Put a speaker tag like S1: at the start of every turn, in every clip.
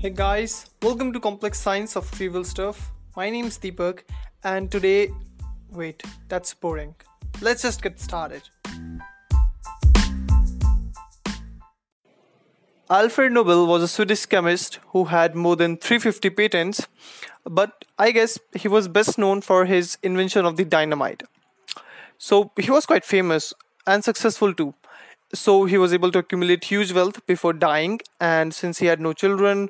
S1: Hey guys, welcome to Complex Science of Trivial Stuff. My name is Deepak, and today. Wait, that's boring. Let's just get started. Alfred Nobel was a Swedish chemist who had more than 350 patents, but I guess he was best known for his invention of the dynamite. So he was quite famous and successful too. So he was able to accumulate huge wealth before dying, and since he had no children,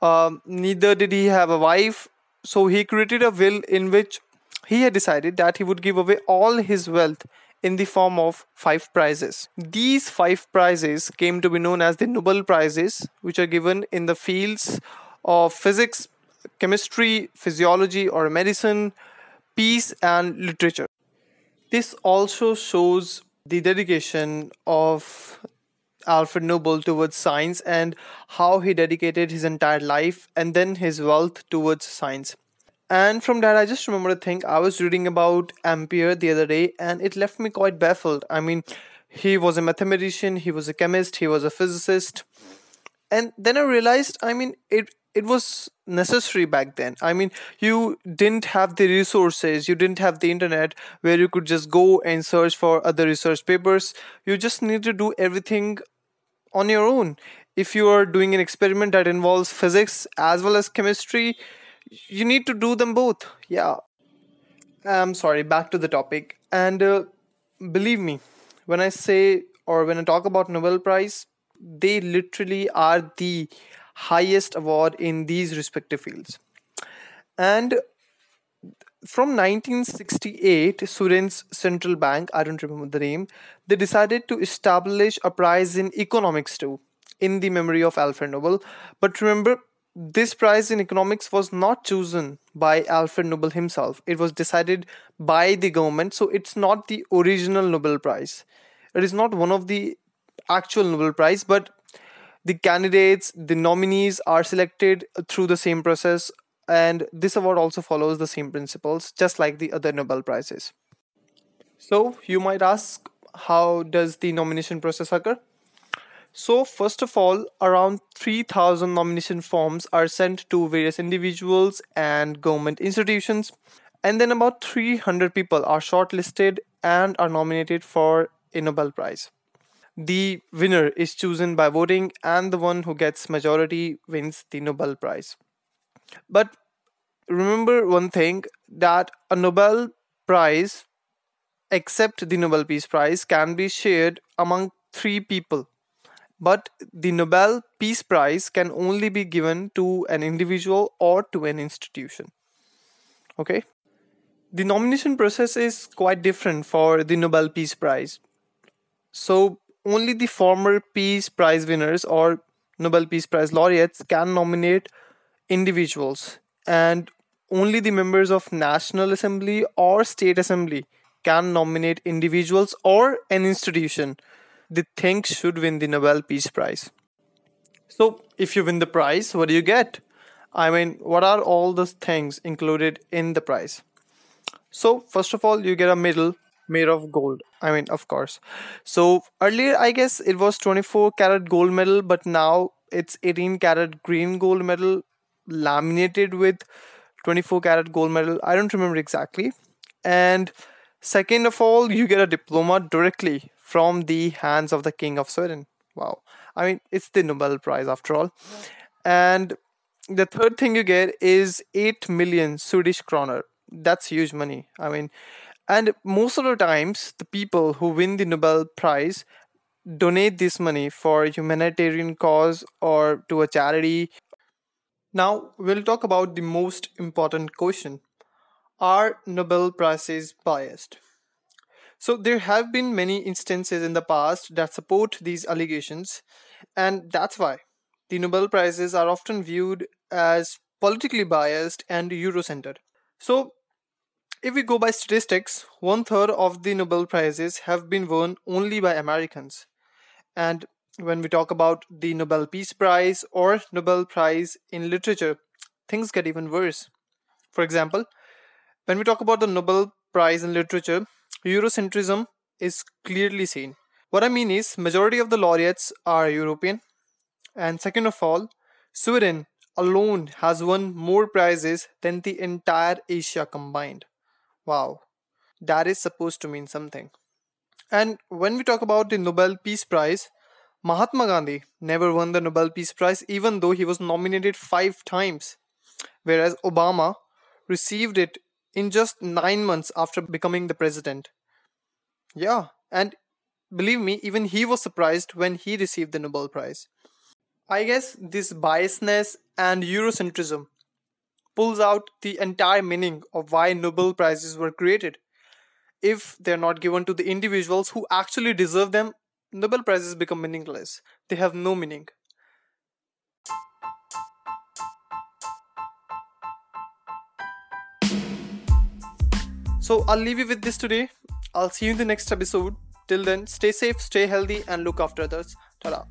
S1: um, neither did he have a wife. So he created a will in which he had decided that he would give away all his wealth in the form of five prizes. These five prizes came to be known as the Nobel Prizes, which are given in the fields of physics, chemistry, physiology, or medicine, peace, and literature. This also shows the dedication of Alfred Nobel towards science and how he dedicated his entire life and then his wealth towards science. And from that, I just remember a thing I was reading about Ampere the other day, and it left me quite baffled. I mean, he was a mathematician, he was a chemist, he was a physicist, and then I realized, I mean, it it was necessary back then. I mean, you didn't have the resources, you didn't have the internet where you could just go and search for other research papers. You just need to do everything on your own. If you are doing an experiment that involves physics as well as chemistry, you need to do them both yeah i'm sorry back to the topic and uh, believe me when i say or when i talk about nobel prize they literally are the highest award in these respective fields and from 1968 sweden's central bank i don't remember the name they decided to establish a prize in economics too in the memory of alfred nobel but remember this prize in economics was not chosen by Alfred Nobel himself. It was decided by the government, so it's not the original Nobel Prize. It is not one of the actual Nobel Prize, but the candidates, the nominees are selected through the same process, and this award also follows the same principles, just like the other Nobel Prizes. So, you might ask, how does the nomination process occur? So, first of all, around 3,000 nomination forms are sent to various individuals and government institutions, and then about 300 people are shortlisted and are nominated for a Nobel Prize. The winner is chosen by voting, and the one who gets majority wins the Nobel Prize. But remember one thing that a Nobel Prize, except the Nobel Peace Prize, can be shared among three people but the Nobel Peace Prize can only be given to an individual or to an institution. Okay? The nomination process is quite different for the Nobel Peace Prize. So, only the former Peace Prize winners or Nobel Peace Prize laureates can nominate individuals, and only the members of National Assembly or State Assembly can nominate individuals or an institution they think should win the Nobel Peace Prize. So, if you win the prize, what do you get? I mean, what are all the things included in the prize? So, first of all, you get a medal made of gold. I mean, of course. So, earlier, I guess it was 24 karat gold medal, but now it's 18 karat green gold medal laminated with 24 karat gold medal. I don't remember exactly. And second of all, you get a diploma directly from the hands of the king of Sweden. Wow. I mean, it's the Nobel Prize after all. And the third thing you get is 8 million Swedish kroner. That's huge money. I mean, and most of the times, the people who win the Nobel Prize donate this money for a humanitarian cause or to a charity. Now, we'll talk about the most important question Are Nobel Prizes biased? So there have been many instances in the past that support these allegations, and that's why the Nobel Prizes are often viewed as politically biased and Eurocentered. So if we go by statistics, one third of the Nobel Prizes have been won only by Americans. And when we talk about the Nobel Peace Prize or Nobel Prize in Literature, things get even worse. For example, when we talk about the Nobel Prize in Literature, Eurocentrism is clearly seen. What I mean is, majority of the laureates are European, and second of all, Sweden alone has won more prizes than the entire Asia combined. Wow, that is supposed to mean something. And when we talk about the Nobel Peace Prize, Mahatma Gandhi never won the Nobel Peace Prize even though he was nominated five times, whereas Obama received it in just nine months after becoming the president. Yeah, and believe me, even he was surprised when he received the Nobel Prize. I guess this biasness and Eurocentrism pulls out the entire meaning of why Nobel Prizes were created. If they're not given to the individuals who actually deserve them, Nobel Prizes become meaningless. They have no meaning. So I'll leave you with this today. I'll see you in the next episode. Till then, stay safe, stay healthy, and look after others. Ta